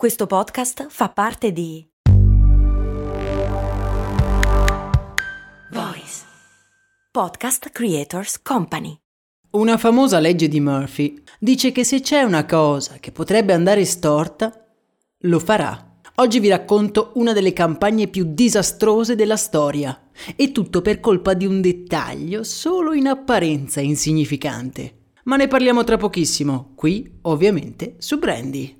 Questo podcast fa parte di Voice Podcast Creators Company. Una famosa legge di Murphy dice che se c'è una cosa che potrebbe andare storta, lo farà. Oggi vi racconto una delle campagne più disastrose della storia. E tutto per colpa di un dettaglio solo in apparenza insignificante. Ma ne parliamo tra pochissimo, qui ovviamente su Brandy.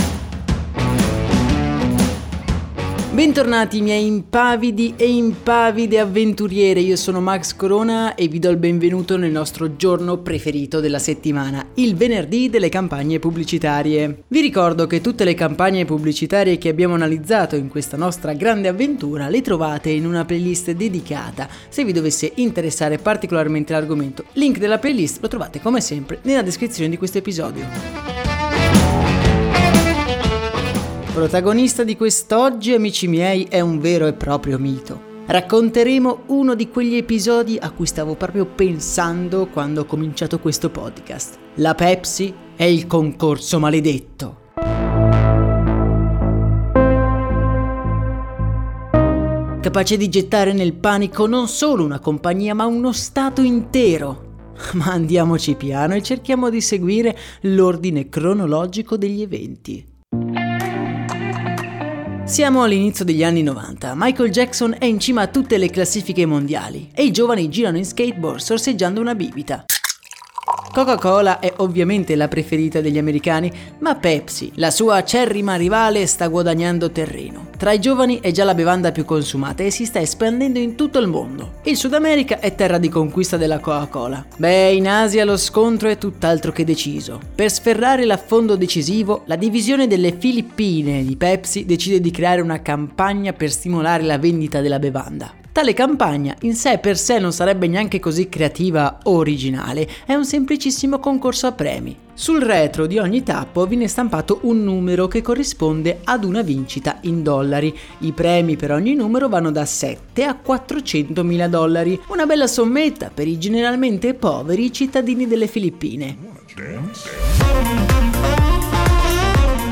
Bentornati miei impavidi e impavide avventuriere, io sono Max Corona e vi do il benvenuto nel nostro giorno preferito della settimana, il venerdì delle campagne pubblicitarie. Vi ricordo che tutte le campagne pubblicitarie che abbiamo analizzato in questa nostra grande avventura le trovate in una playlist dedicata, se vi dovesse interessare particolarmente l'argomento. Link della playlist lo trovate come sempre nella descrizione di questo episodio. Protagonista di quest'oggi, amici miei, è un vero e proprio mito. Racconteremo uno di quegli episodi a cui stavo proprio pensando quando ho cominciato questo podcast. La Pepsi è il concorso maledetto. Capace di gettare nel panico non solo una compagnia ma uno stato intero. Ma andiamoci piano e cerchiamo di seguire l'ordine cronologico degli eventi. Siamo all'inizio degli anni 90, Michael Jackson è in cima a tutte le classifiche mondiali e i giovani girano in skateboard sorseggiando una bibita. Coca-Cola è ovviamente la preferita degli americani, ma Pepsi, la sua acerrima rivale, sta guadagnando terreno. Tra i giovani è già la bevanda più consumata e si sta espandendo in tutto il mondo. Il Sud America è terra di conquista della Coca-Cola. Beh, in Asia lo scontro è tutt'altro che deciso. Per sferrare l'affondo decisivo, la divisione delle Filippine di Pepsi decide di creare una campagna per stimolare la vendita della bevanda. Tale campagna in sé per sé non sarebbe neanche così creativa o originale, è un semplicissimo concorso a premi. Sul retro di ogni tappo viene stampato un numero che corrisponde ad una vincita in dollari. I premi per ogni numero vanno da 7 a 400 mila dollari, una bella sommetta per i generalmente poveri cittadini delle Filippine.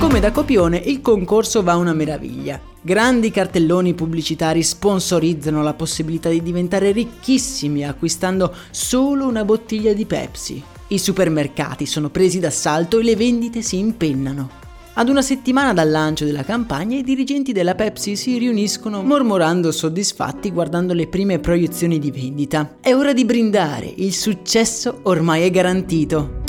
Come da copione il concorso va una meraviglia. Grandi cartelloni pubblicitari sponsorizzano la possibilità di diventare ricchissimi acquistando solo una bottiglia di Pepsi. I supermercati sono presi d'assalto e le vendite si impennano. Ad una settimana dal lancio della campagna i dirigenti della Pepsi si riuniscono mormorando soddisfatti guardando le prime proiezioni di vendita. È ora di brindare, il successo ormai è garantito.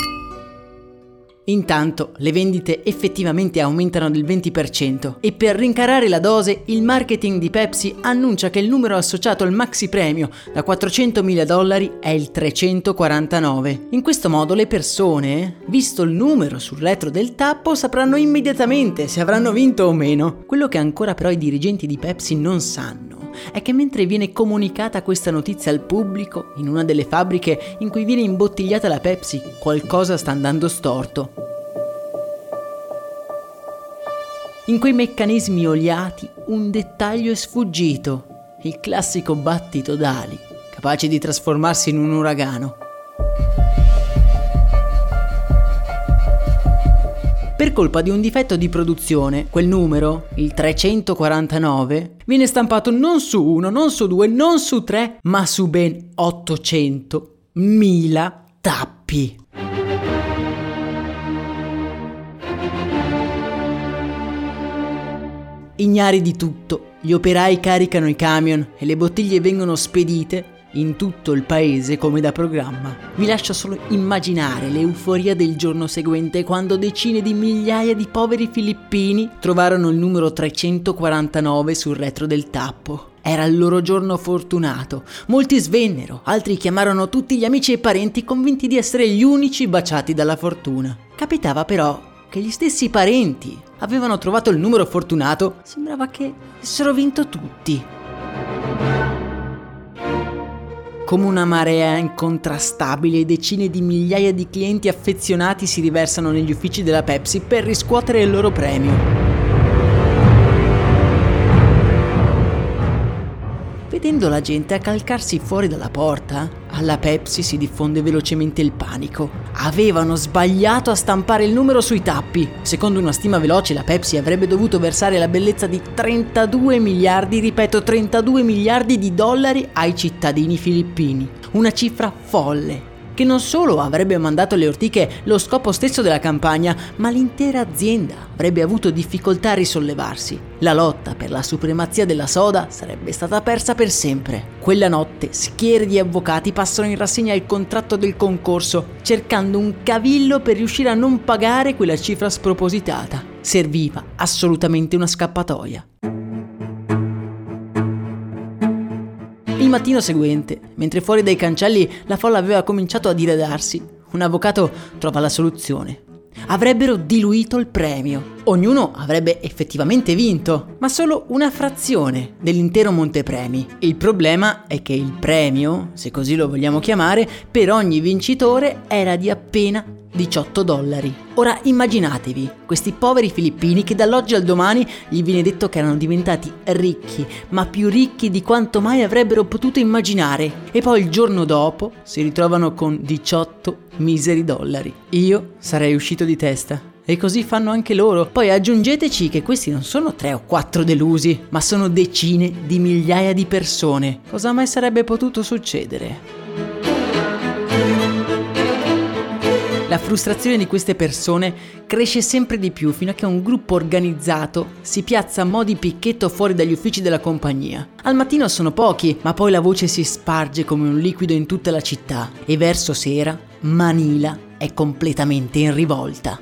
Intanto le vendite effettivamente aumentano del 20% e per rincarare la dose il marketing di Pepsi annuncia che il numero associato al maxi premio da 400.000 dollari è il 349. In questo modo le persone, visto il numero sul retro del tappo, sapranno immediatamente se avranno vinto o meno. Quello che ancora però i dirigenti di Pepsi non sanno è che mentre viene comunicata questa notizia al pubblico, in una delle fabbriche in cui viene imbottigliata la Pepsi, qualcosa sta andando storto. In quei meccanismi oliati un dettaglio è sfuggito, il classico battito d'ali, capace di trasformarsi in un uragano. Per colpa di un difetto di produzione, quel numero, il 349, viene stampato non su uno, non su due, non su tre, ma su ben 800.000 tappi. Ignari di tutto, gli operai caricano i camion e le bottiglie vengono spedite in tutto il paese come da programma. Vi lascio solo immaginare l'euforia del giorno seguente quando decine di migliaia di poveri filippini trovarono il numero 349 sul retro del tappo. Era il loro giorno fortunato. Molti svennero, altri chiamarono tutti gli amici e parenti convinti di essere gli unici baciati dalla fortuna. Capitava però che gli stessi parenti avevano trovato il numero fortunato, sembrava che avessero vinto tutti. Come una marea incontrastabile, decine di migliaia di clienti affezionati si riversano negli uffici della Pepsi per riscuotere il loro premio. Vedendo la gente accalcarsi fuori dalla porta, alla Pepsi si diffonde velocemente il panico. Avevano sbagliato a stampare il numero sui tappi. Secondo una stima veloce, la Pepsi avrebbe dovuto versare la bellezza di 32 miliardi, ripeto, 32 miliardi di dollari ai cittadini filippini. Una cifra folle che non solo avrebbe mandato alle ortiche lo scopo stesso della campagna, ma l'intera azienda avrebbe avuto difficoltà a risollevarsi. La lotta per la supremazia della soda sarebbe stata persa per sempre. Quella notte schiere di avvocati passano in rassegna il contratto del concorso, cercando un cavillo per riuscire a non pagare quella cifra spropositata. Serviva assolutamente una scappatoia. Mattino seguente, mentre fuori dai cancelli la folla aveva cominciato a diradarsi, un avvocato trova la soluzione. Avrebbero diluito il premio. Ognuno avrebbe effettivamente vinto, ma solo una frazione dell'intero montepremi. Il problema è che il premio, se così lo vogliamo chiamare, per ogni vincitore era di appena 18 dollari. Ora immaginatevi questi poveri filippini che dall'oggi al domani gli viene detto che erano diventati ricchi, ma più ricchi di quanto mai avrebbero potuto immaginare, e poi il giorno dopo si ritrovano con 18 miseri dollari. Io sarei uscito di testa. E così fanno anche loro. Poi aggiungeteci che questi non sono tre o quattro delusi, ma sono decine di migliaia di persone. Cosa mai sarebbe potuto succedere? La frustrazione di queste persone cresce sempre di più fino a che un gruppo organizzato si piazza a mo' di picchetto fuori dagli uffici della compagnia. Al mattino sono pochi, ma poi la voce si sparge come un liquido in tutta la città e verso sera Manila è completamente in rivolta.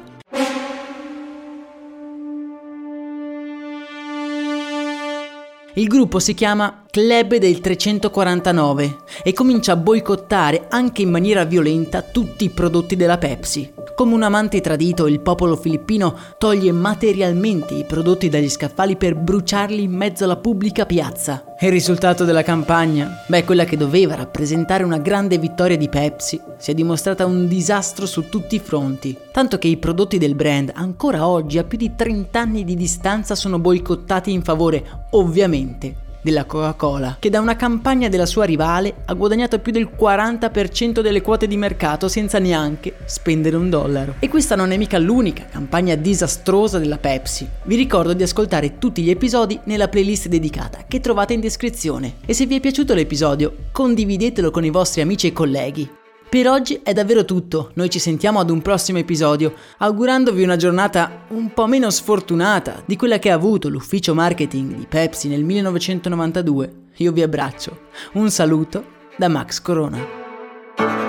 Il gruppo si chiama Club del 349 e comincia a boicottare anche in maniera violenta tutti i prodotti della Pepsi. Come un amante tradito, il popolo filippino toglie materialmente i prodotti dagli scaffali per bruciarli in mezzo alla pubblica piazza. Il risultato della campagna? Beh, quella che doveva rappresentare una grande vittoria di Pepsi si è dimostrata un disastro su tutti i fronti, tanto che i prodotti del brand ancora oggi a più di 30 anni di distanza sono boicottati in favore, ovviamente, della Coca-Cola, che da una campagna della sua rivale ha guadagnato più del 40% delle quote di mercato senza neanche spendere un dollaro. E questa non è mica l'unica campagna disastrosa della Pepsi. Vi ricordo di ascoltare tutti gli episodi nella playlist dedicata che trovate in descrizione. E se vi è piaciuto l'episodio, condividetelo con i vostri amici e colleghi. Per oggi è davvero tutto, noi ci sentiamo ad un prossimo episodio, augurandovi una giornata un po' meno sfortunata di quella che ha avuto l'ufficio marketing di Pepsi nel 1992. Io vi abbraccio. Un saluto da Max Corona.